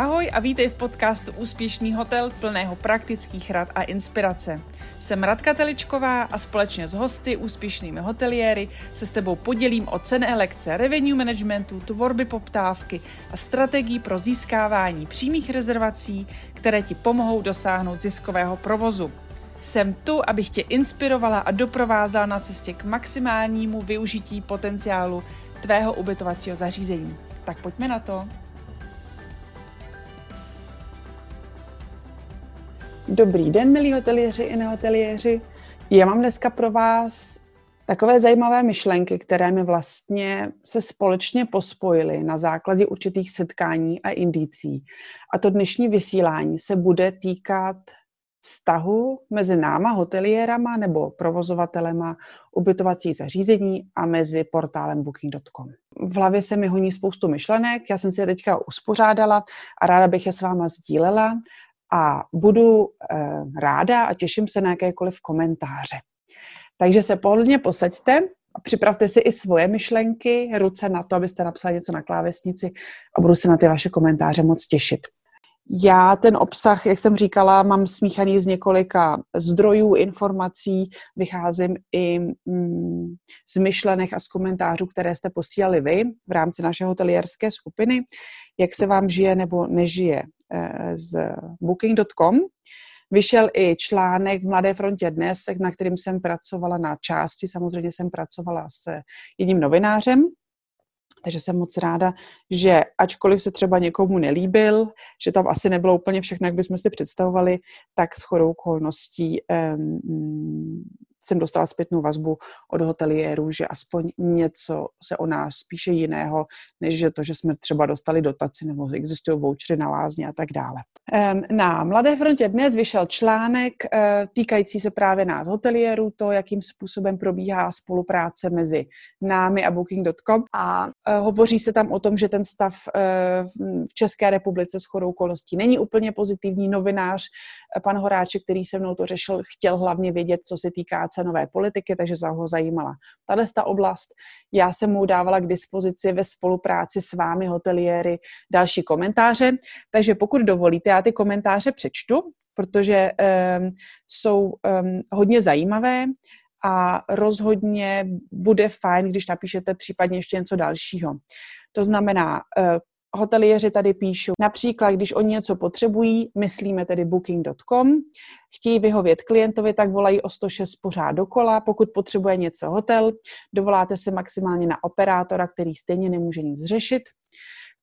Ahoj a vítej v podcastu Úspěšný hotel plného praktických rad a inspirace. Jsem Radka Teličková a společně s hosty, úspěšnými hoteliéry, se s tebou podělím o cené lekce revenue managementu, tvorby poptávky a strategii pro získávání přímých rezervací, které ti pomohou dosáhnout ziskového provozu. Jsem tu, abych tě inspirovala a doprovázala na cestě k maximálnímu využití potenciálu tvého ubytovacího zařízení. Tak pojďme na to. Dobrý den, milí hoteliéři i nehoteliéři. Já mám dneska pro vás takové zajímavé myšlenky, které mi vlastně se společně pospojily na základě určitých setkání a indicí. A to dnešní vysílání se bude týkat vztahu mezi náma, hoteliérama nebo provozovatelema ubytovacích zařízení a mezi portálem booking.com. V hlavě se mi honí spoustu myšlenek, já jsem si je teďka uspořádala a ráda bych je s váma sdílela a budu eh, ráda a těším se na jakékoliv komentáře. Takže se pohodlně posaďte a připravte si i svoje myšlenky, ruce na to, abyste napsali něco na klávesnici a budu se na ty vaše komentáře moc těšit. Já ten obsah, jak jsem říkala, mám smíchaný z několika zdrojů informací, vycházím i mm, z myšlenek a z komentářů, které jste posílali vy v rámci naše hotelierské skupiny, jak se vám žije nebo nežije z booking.com. Vyšel i článek v Mladé frontě dnes, na kterým jsem pracovala na části. Samozřejmě jsem pracovala s jedním novinářem, takže jsem moc ráda, že ačkoliv se třeba někomu nelíbil, že tam asi nebylo úplně všechno, jak bychom si představovali, tak s chodou okolností um, jsem dostala zpětnou vazbu od hoteliérů, že aspoň něco se o nás spíše jiného, než že to, že jsme třeba dostali dotaci nebo existují vouchery na lázně a tak dále. Na Mladé frontě dnes vyšel článek eh, týkající se právě nás hoteliérů, to, jakým způsobem probíhá spolupráce mezi námi a Booking.com a eh, hovoří se tam o tom, že ten stav eh, v České republice s chodou okolností není úplně pozitivní. Novinář, pan Horáček, který se mnou to řešil, chtěl hlavně vědět, co se týká cenové politiky, takže ho zajímala tahle ta oblast. Já jsem mu dávala k dispozici ve spolupráci s vámi hoteliéry další komentáře, takže pokud dovolíte, já ty komentáře přečtu, protože um, jsou um, hodně zajímavé a rozhodně bude fajn, když napíšete případně ještě něco dalšího. To znamená, uh, hoteliéři tady píšou, například, když oni něco potřebují, myslíme tedy booking.com, chtějí vyhovět klientovi, tak volají o 106 pořád dokola. Pokud potřebuje něco hotel, dovoláte se maximálně na operátora, který stejně nemůže nic řešit.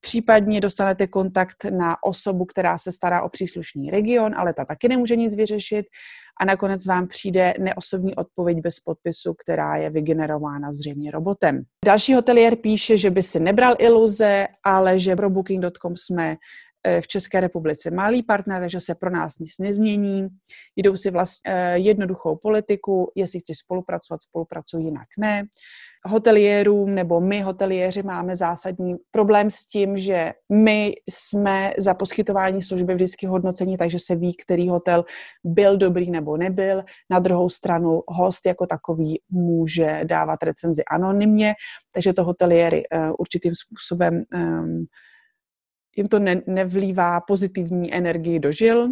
Případně dostanete kontakt na osobu, která se stará o příslušný region, ale ta taky nemůže nic vyřešit. A nakonec vám přijde neosobní odpověď bez podpisu, která je vygenerována zřejmě robotem. Další hotelier píše, že by si nebral iluze, ale že pro Booking.com jsme eh, v České republice malý partner, takže se pro nás nic nezmění. Jdou si vlastně jednoduchou politiku, jestli chci spolupracovat, spolupracují, jinak ne hoteliérům nebo my hoteliéři máme zásadní problém s tím, že my jsme za poskytování služby vždycky hodnocení, takže se ví, který hotel byl dobrý nebo nebyl. Na druhou stranu host jako takový může dávat recenzi anonymně, takže to hoteliéry uh, určitým způsobem um, jim to ne, nevlívá pozitivní energii do žil.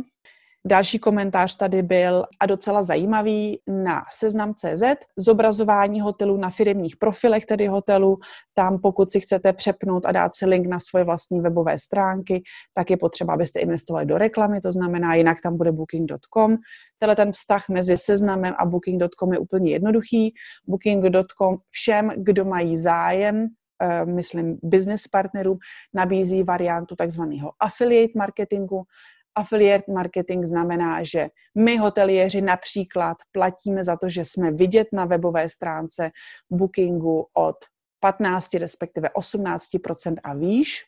Další komentář tady byl a docela zajímavý na seznam.cz, zobrazování hotelu na firmních profilech tedy hotelu. Tam pokud si chcete přepnout a dát si link na svoje vlastní webové stránky, tak je potřeba, abyste investovali do reklamy, to znamená, jinak tam bude booking.com. Tenhle ten vztah mezi seznamem a booking.com je úplně jednoduchý. Booking.com všem, kdo mají zájem eh, myslím, business partnerům, nabízí variantu takzvaného affiliate marketingu, Affiliate marketing znamená, že my hoteliéři například platíme za to, že jsme vidět na webové stránce bookingu od 15, respektive 18% a výš.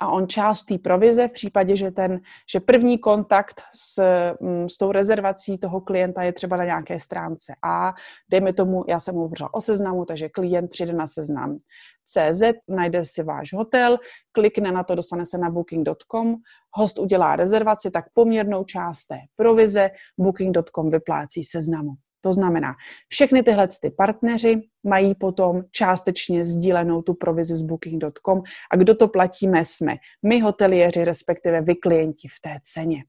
A on část té provize v případě, že ten, že první kontakt s, mm, s tou rezervací toho klienta je třeba na nějaké stránce A, dejme tomu, já jsem hovořila o seznamu, takže klient přijde na seznam CZ, najde si váš hotel, klikne na to, dostane se na booking.com, host udělá rezervaci, tak poměrnou část té provize booking.com vyplácí seznamu. To znamená, všechny tyhle ty partneři mají potom částečně sdílenou tu provizi s Booking.com a kdo to platíme jsme my hoteliéři, respektive vy klienti v té ceně.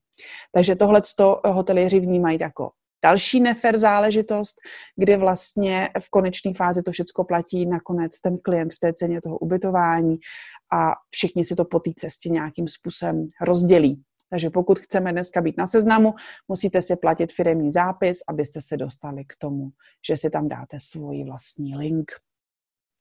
Takže tohle hoteliéři vnímají jako další nefer záležitost, kdy vlastně v konečné fázi to všechno platí nakonec ten klient v té ceně toho ubytování a všichni si to po té cestě nějakým způsobem rozdělí. Takže pokud chceme dneska být na seznamu, musíte si platit firemní zápis, abyste se dostali k tomu, že si tam dáte svůj vlastní link.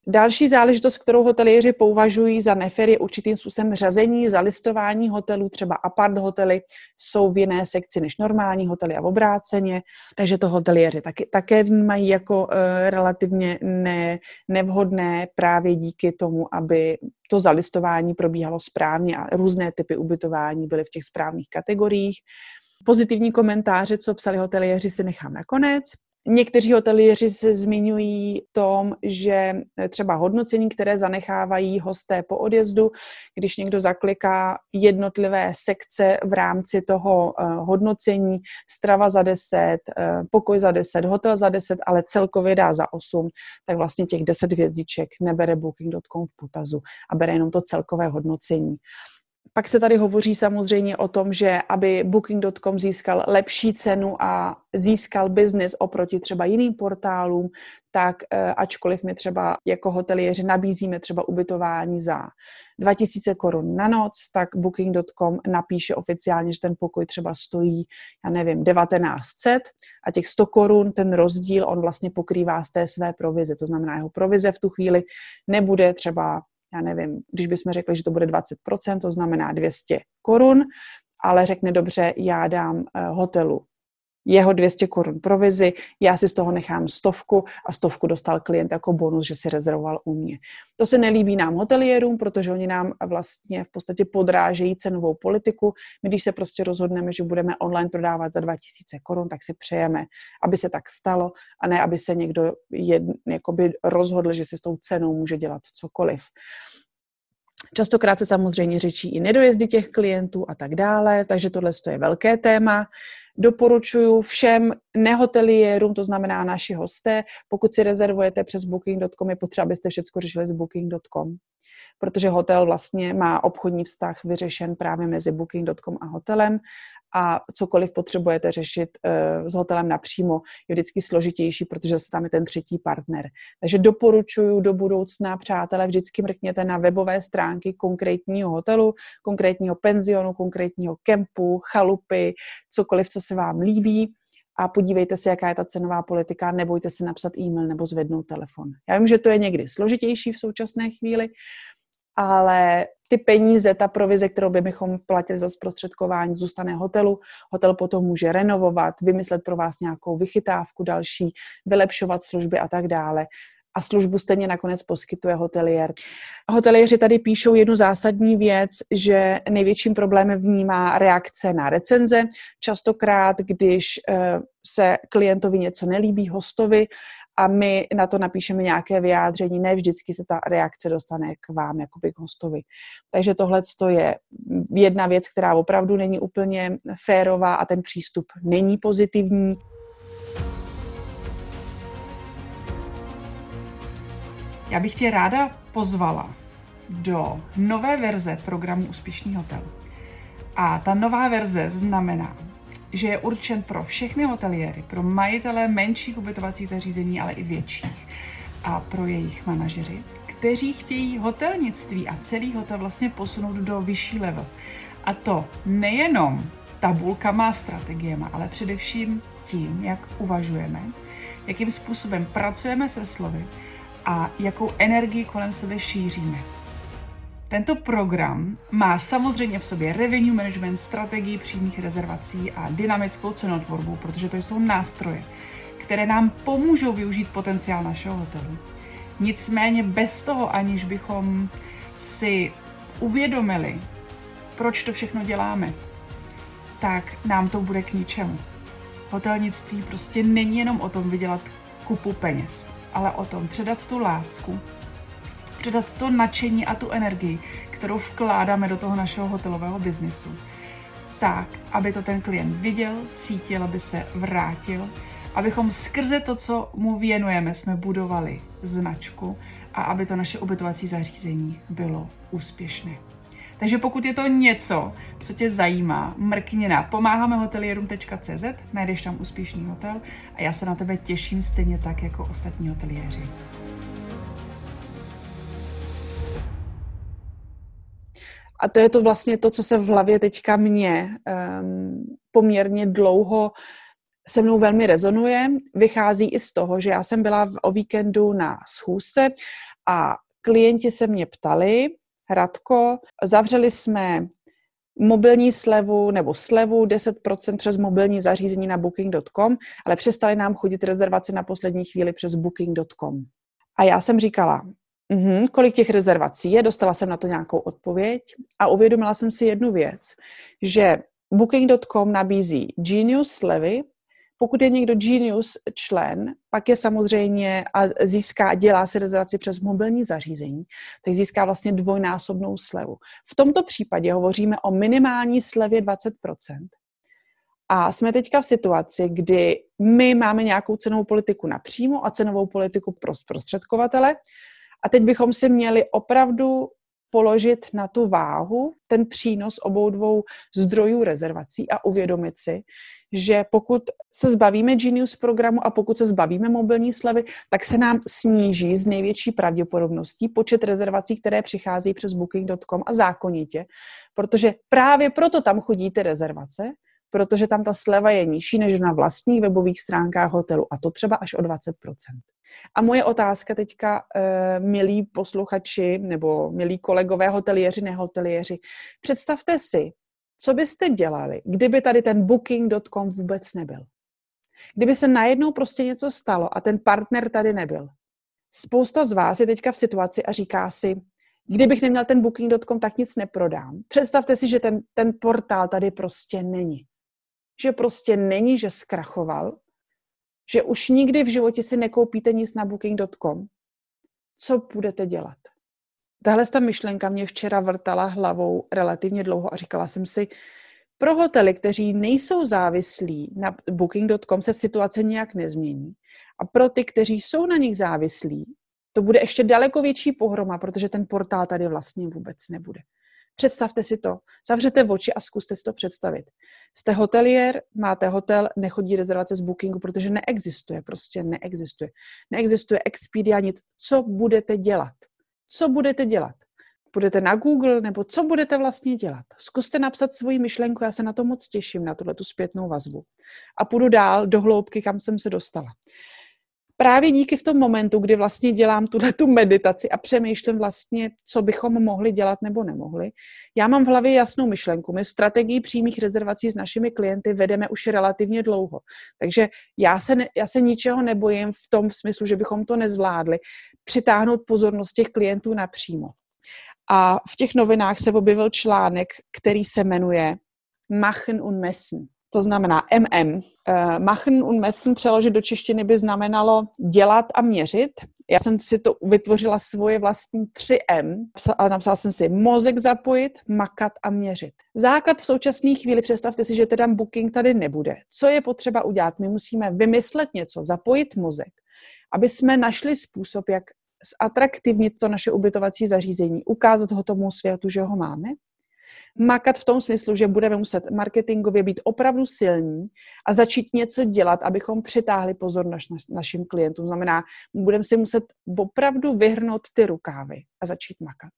Další záležitost, kterou hoteliéři považují za nefer, je určitým způsobem řazení, zalistování hotelů, třeba apart hotely jsou v jiné sekci než normální hotely a v obráceně, takže to hoteliéři taky, také vnímají jako uh, relativně ne, nevhodné právě díky tomu, aby to zalistování probíhalo správně a různé typy ubytování byly v těch správných kategoriích. Pozitivní komentáře, co psali hoteliéři, si nechám nakonec. Někteří hoteliéři se zmiňují tom, že třeba hodnocení, které zanechávají hosté po odjezdu, když někdo zakliká jednotlivé sekce v rámci toho uh, hodnocení, strava za 10, uh, pokoj za 10, hotel za 10, ale celkově dá za 8, tak vlastně těch 10 hvězdiček nebere Booking.com v potazu a bere jenom to celkové hodnocení. Pak se tady hovoří samozřejmě o tom, že aby Booking.com získal lepší cenu a získal biznis oproti třeba jiným portálům, tak eh, ačkoliv my třeba jako hoteliéři nabízíme třeba ubytování za 2000 korun na noc, tak Booking.com napíše oficiálně, že ten pokoj třeba stojí, já nevím, 1900 a těch 100 korun, ten rozdíl on vlastně pokrývá z té své provize. To znamená, jeho provize v tu chvíli nebude třeba já nevím, když bychom řekli, že to bude 20%, to znamená 200 korun, ale řekne dobře, já dám eh, hotelu jeho 200 korun provizi, já si z toho nechám stovku a stovku dostal klient jako bonus, že si rezervoval u mě. To se nelíbí nám hoteliérům, protože oni nám vlastně v podstatě podrážejí cenovou politiku. My, když se prostě rozhodneme, že budeme online prodávat za 2000 korun, tak si přejeme, aby se tak stalo a ne, aby se někdo jed, jakoby rozhodl, že si s tou cenou může dělat cokoliv. Častokrát se samozřejmě řečí i nedojezdy těch klientů a tak dále, takže tohle je velké téma. Doporučuji všem nehoteliérům, to znamená naši hosté, pokud si rezervujete přes booking.com, je potřeba, abyste všechno řešili s booking.com protože hotel vlastně má obchodní vztah vyřešen právě mezi booking.com a hotelem a cokoliv potřebujete řešit uh, s hotelem napřímo, je vždycky složitější, protože se tam je ten třetí partner. Takže doporučuji do budoucna, přátelé, vždycky mrkněte na webové stránky konkrétního hotelu, konkrétního penzionu, konkrétního kempu, chalupy, cokoliv, co se vám líbí a podívejte se, jaká je ta cenová politika, nebojte se napsat e-mail nebo zvednout telefon. Já vím, že to je někdy složitější v současné chvíli, ale ty peníze, ta provize, kterou by bychom platili za zprostředkování, zůstane hotelu. Hotel potom může renovovat, vymyslet pro vás nějakou vychytávku další, vylepšovat služby a tak dále a službu stejně nakonec poskytuje hotelier. Hoteliéři tady píšou jednu zásadní věc, že největším problémem vnímá reakce na recenze. Častokrát, když eh, se klientovi něco nelíbí, hostovi, a my na to napíšeme nějaké vyjádření, ne vždycky se ta reakce dostane k vám, jakoby k hostovi. Takže tohle je jedna věc, která opravdu není úplně férová a ten přístup není pozitivní. Já bych tě ráda pozvala do nové verze programu Úspěšný hotel. A ta nová verze znamená, že je určen pro všechny hoteliéry, pro majitele menších ubytovacích zařízení, ale i větších a pro jejich manažeři, kteří chtějí hotelnictví a celý hotel vlastně posunout do vyšší level. A to nejenom tabulkama a strategiemi, ale především tím, jak uvažujeme, jakým způsobem pracujeme se slovy a jakou energii kolem sebe šíříme. Tento program má samozřejmě v sobě revenue management, strategii přímých rezervací a dynamickou cenotvorbu, protože to jsou nástroje, které nám pomůžou využít potenciál našeho hotelu. Nicméně bez toho, aniž bychom si uvědomili, proč to všechno děláme, tak nám to bude k ničemu. Hotelnictví prostě není jenom o tom vydělat kupu peněz, ale o tom předat tu lásku, předat to nadšení a tu energii, kterou vkládáme do toho našeho hotelového biznisu. Tak, aby to ten klient viděl, cítil, aby se vrátil abychom skrze to, co mu věnujeme, jsme budovali značku a aby to naše ubytovací zařízení bylo úspěšné. Takže pokud je to něco, co tě zajímá, mrkni na pomáhamehotelierům.cz, najdeš tam úspěšný hotel a já se na tebe těším stejně tak jako ostatní hoteliéři. A to je to vlastně to, co se v hlavě teďka mě um, poměrně dlouho se mnou velmi rezonuje. Vychází i z toho, že já jsem byla v, o víkendu na schůzce a klienti se mě ptali, Radko, zavřeli jsme mobilní slevu nebo slevu 10% přes mobilní zařízení na booking.com, ale přestali nám chodit rezervace na poslední chvíli přes booking.com. A já jsem říkala, mm kolik těch rezervací je, dostala jsem na to nějakou odpověď a uvědomila jsem si jednu věc, že booking.com nabízí Genius slevy, pokud je někdo Genius člen, pak je samozřejmě a získá, dělá si rezervaci přes mobilní zařízení, tak získá vlastně dvojnásobnou slevu. V tomto případě hovoříme o minimální slevě 20%. A jsme teďka v situaci, kdy my máme nějakou cenovou politiku napřímo a cenovou politiku pro prostředkovatele. A teď bychom si měli opravdu položit na tu váhu ten přínos obou dvou zdrojů rezervací a uvědomit si, že pokud se zbavíme Genius programu a pokud se zbavíme mobilní slevy, tak se nám sníží z největší pravděpodobností počet rezervací, které přicházejí přes booking.com a zákonitě, protože právě proto tam chodí ty rezervace, protože tam ta sleva je nižší než na vlastních webových stránkách hotelu a to třeba až o 20%. A moje otázka teďka, eh, milí posluchači nebo milí kolegové hoteliéři, nehoteliéři, představte si, co byste dělali, kdyby tady ten booking.com vůbec nebyl? Kdyby se najednou prostě něco stalo a ten partner tady nebyl. Spousta z vás je teďka v situaci a říká si, kdybych neměl ten booking.com, tak nic neprodám. Představte si, že ten, ten portál tady prostě není. Že prostě není, že zkrachoval, že už nikdy v životě si nekoupíte nic na booking.com. Co budete dělat? Tahle ta myšlenka mě včera vrtala hlavou relativně dlouho a říkala jsem si, pro hotely, kteří nejsou závislí na booking.com, se situace nějak nezmění. A pro ty, kteří jsou na nich závislí, to bude ještě daleko větší pohroma, protože ten portál tady vlastně vůbec nebude. Představte si to, zavřete oči a zkuste si to představit. Jste hotelier, máte hotel, nechodí rezervace z bookingu, protože neexistuje, prostě neexistuje. Neexistuje Expedia, nic. Co budete dělat? Co budete dělat. Budete na Google, nebo co budete vlastně dělat. Zkuste napsat svoji myšlenku, já se na to moc těším, na tuhle tu zpětnou vazbu. A půjdu dál do hloubky, kam jsem se dostala právě díky v tom momentu, kdy vlastně dělám tuhle tu meditaci a přemýšlím vlastně, co bychom mohli dělat nebo nemohli, já mám v hlavě jasnou myšlenku. My strategii přímých rezervací s našimi klienty vedeme už relativně dlouho. Takže já se, ne, já se ničeho nebojím v tom smyslu, že bychom to nezvládli, přitáhnout pozornost těch klientů napřímo. A v těch novinách se objevil článek, který se jmenuje Machen und Messen to znamená MM. Machen und messen přeložit do češtiny by znamenalo dělat a měřit. Já jsem si to vytvořila svoje vlastní 3M a napsala jsem si mozek zapojit, makat a měřit. Základ v současné chvíli, představte si, že teda booking tady nebude. Co je potřeba udělat? My musíme vymyslet něco, zapojit mozek, aby jsme našli způsob, jak zatraktivnit to naše ubytovací zařízení, ukázat ho tomu světu, že ho máme makat v tom smyslu, že budeme muset marketingově být opravdu silní a začít něco dělat, abychom přitáhli pozornost naš, našim klientům. Znamená, budeme si muset opravdu vyhrnout ty rukávy a začít makat.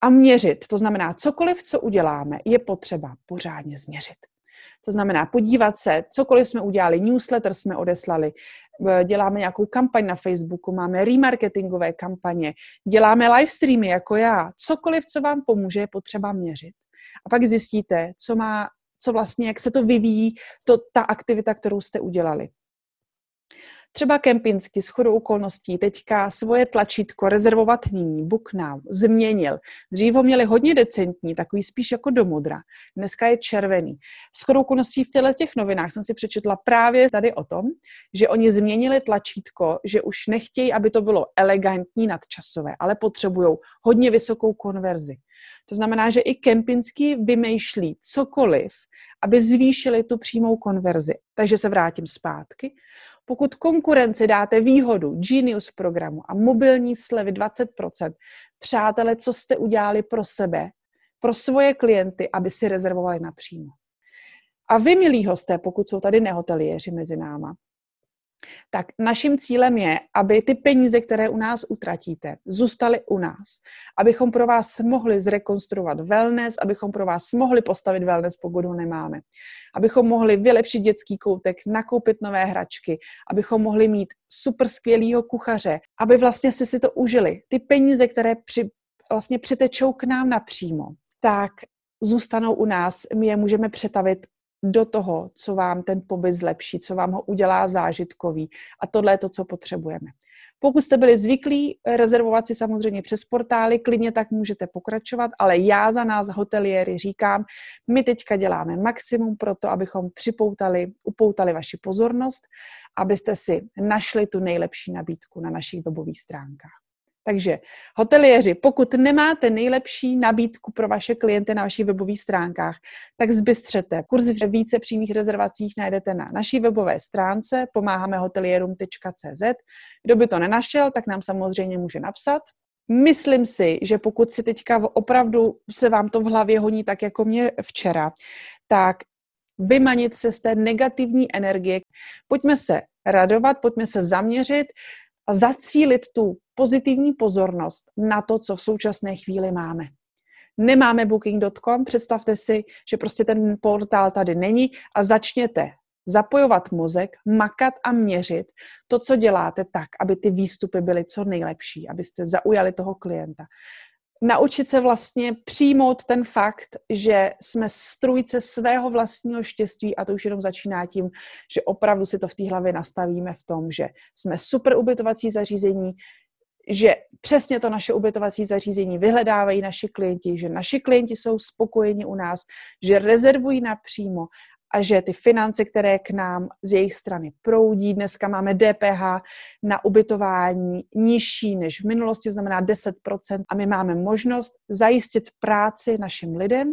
A měřit, to znamená, cokoliv, co uděláme, je potřeba pořádně změřit. To znamená podívat se, cokoliv jsme udělali, newsletter jsme odeslali, děláme nějakou kampaň na Facebooku, máme remarketingové kampaně, děláme live streamy jako já. Cokoliv, co vám pomůže, je potřeba měřit. A pak zjistíte, co má, co vlastně, jak se to vyvíjí, to, ta aktivita, kterou jste udělali. Třeba Kempinski s chodou okolností teďka svoje tlačítko rezervovat nyní, book now, změnil. Dřív ho měli hodně decentní, takový spíš jako do modra. Dneska je červený. S chodou okolností v těchto těch novinách jsem si přečetla právě tady o tom, že oni změnili tlačítko, že už nechtějí, aby to bylo elegantní nadčasové, ale potřebují hodně vysokou konverzi. To znamená, že i Kempinski vymýšlí cokoliv, aby zvýšili tu přímou konverzi. Takže se vrátím zpátky. Pokud konkurenci dáte výhodu Genius programu a mobilní slevy 20%, přátelé, co jste udělali pro sebe, pro svoje klienty, aby si rezervovali napřímo. A vy, milí hosté, pokud jsou tady nehoteliéři mezi náma, tak naším cílem je, aby ty peníze, které u nás utratíte, zůstaly u nás. Abychom pro vás mohli zrekonstruovat wellness, abychom pro vás mohli postavit wellness, pokud ho nemáme. Abychom mohli vylepšit dětský koutek, nakoupit nové hračky, abychom mohli mít super skvělýho kuchaře, aby vlastně si si to užili. Ty peníze, které při, vlastně přitečou k nám napřímo, tak zůstanou u nás, my je můžeme přetavit do toho, co vám ten pobyt zlepší, co vám ho udělá zážitkový. A tohle je to, co potřebujeme. Pokud jste byli zvyklí rezervovat si samozřejmě přes portály, klidně tak můžete pokračovat, ale já za nás hoteliéry říkám, my teďka děláme maximum pro to, abychom připoutali, upoutali vaši pozornost, abyste si našli tu nejlepší nabídku na našich webových stránkách. Takže hoteliéři, pokud nemáte nejlepší nabídku pro vaše klienty na vašich webových stránkách, tak zbystřete. Kurzy v více přímých rezervacích najdete na naší webové stránce pomáhamehoteliérům.cz. Kdo by to nenašel, tak nám samozřejmě může napsat. Myslím si, že pokud si teďka opravdu se vám to v hlavě honí tak jako mě včera, tak vymanit se z té negativní energie. Pojďme se radovat, pojďme se zaměřit zacílit tu pozitivní pozornost na to, co v současné chvíli máme. Nemáme booking.com, představte si, že prostě ten portál tady není a začněte zapojovat mozek, makat a měřit to, co děláte tak, aby ty výstupy byly co nejlepší, abyste zaujali toho klienta naučit se vlastně přijmout ten fakt, že jsme strujce svého vlastního štěstí a to už jenom začíná tím, že opravdu si to v té hlavě nastavíme v tom, že jsme super ubytovací zařízení, že přesně to naše ubytovací zařízení vyhledávají naši klienti, že naši klienti jsou spokojeni u nás, že rezervují napřímo a že ty finance, které k nám z jejich strany proudí, dneska máme DPH na ubytování nižší než v minulosti, znamená 10% a my máme možnost zajistit práci našim lidem,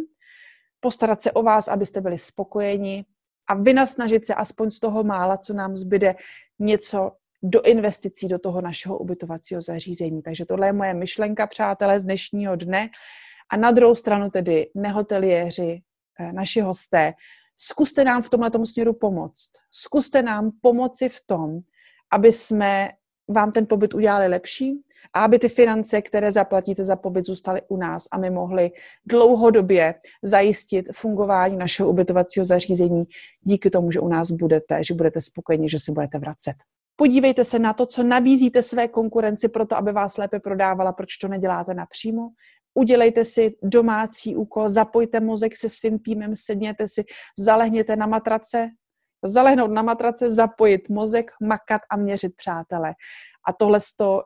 postarat se o vás, abyste byli spokojeni a vynasnažit se aspoň z toho mála, co nám zbyde, něco do investicí do toho našeho ubytovacího zařízení. Takže tohle je moje myšlenka, přátelé, z dnešního dne. A na druhou stranu tedy nehoteliéři, eh, naši hosté, zkuste nám v tomhle směru pomoct. Zkuste nám pomoci v tom, aby jsme vám ten pobyt udělali lepší a aby ty finance, které zaplatíte za pobyt, zůstaly u nás a my mohli dlouhodobě zajistit fungování našeho ubytovacího zařízení díky tomu, že u nás budete, že budete spokojeni, že se budete vracet. Podívejte se na to, co nabízíte své konkurenci pro to, aby vás lépe prodávala, proč to neděláte napřímo udělejte si domácí úkol, zapojte mozek se svým týmem, sedněte si, zalehněte na matrace, zalehnout na matrace, zapojit mozek, makat a měřit přátele. A tohle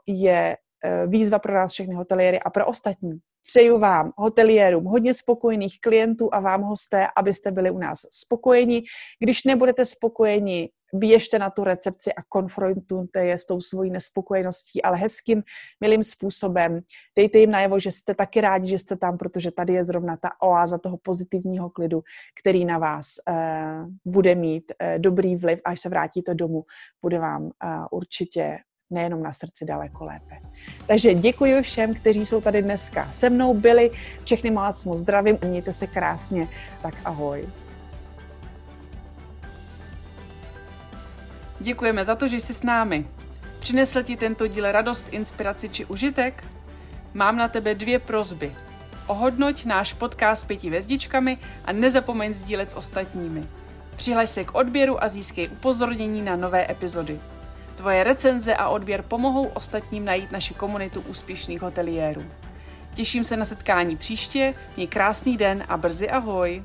je eh, výzva pro nás všechny hoteliéry a pro ostatní. Přeju vám, hoteliérům, hodně spokojených klientů a vám hosté, abyste byli u nás spokojeni. Když nebudete spokojeni, běžte na tu recepci a konfrontujte je s tou svojí nespokojeností, ale hezkým, milým způsobem. Dejte jim najevo, že jste taky rádi, že jste tam, protože tady je zrovna ta oáza toho pozitivního klidu, který na vás uh, bude mít uh, dobrý vliv, až se vrátíte domů, bude vám uh, určitě nejenom na srdci daleko lépe. Takže děkuji všem, kteří jsou tady dneska se mnou byli. Všechny moc moc zdravím, mějte se krásně, tak ahoj. Děkujeme za to, že jsi s námi. Přinesl ti tento díl radost, inspiraci či užitek? Mám na tebe dvě prozby. Ohodnoť náš podcast pěti hvězdičkami a nezapomeň sdílet s ostatními. Přihlaš se k odběru a získej upozornění na nové epizody. Tvoje recenze a odběr pomohou ostatním najít naši komunitu úspěšných hoteliérů. Těším se na setkání příště, měj krásný den a brzy ahoj!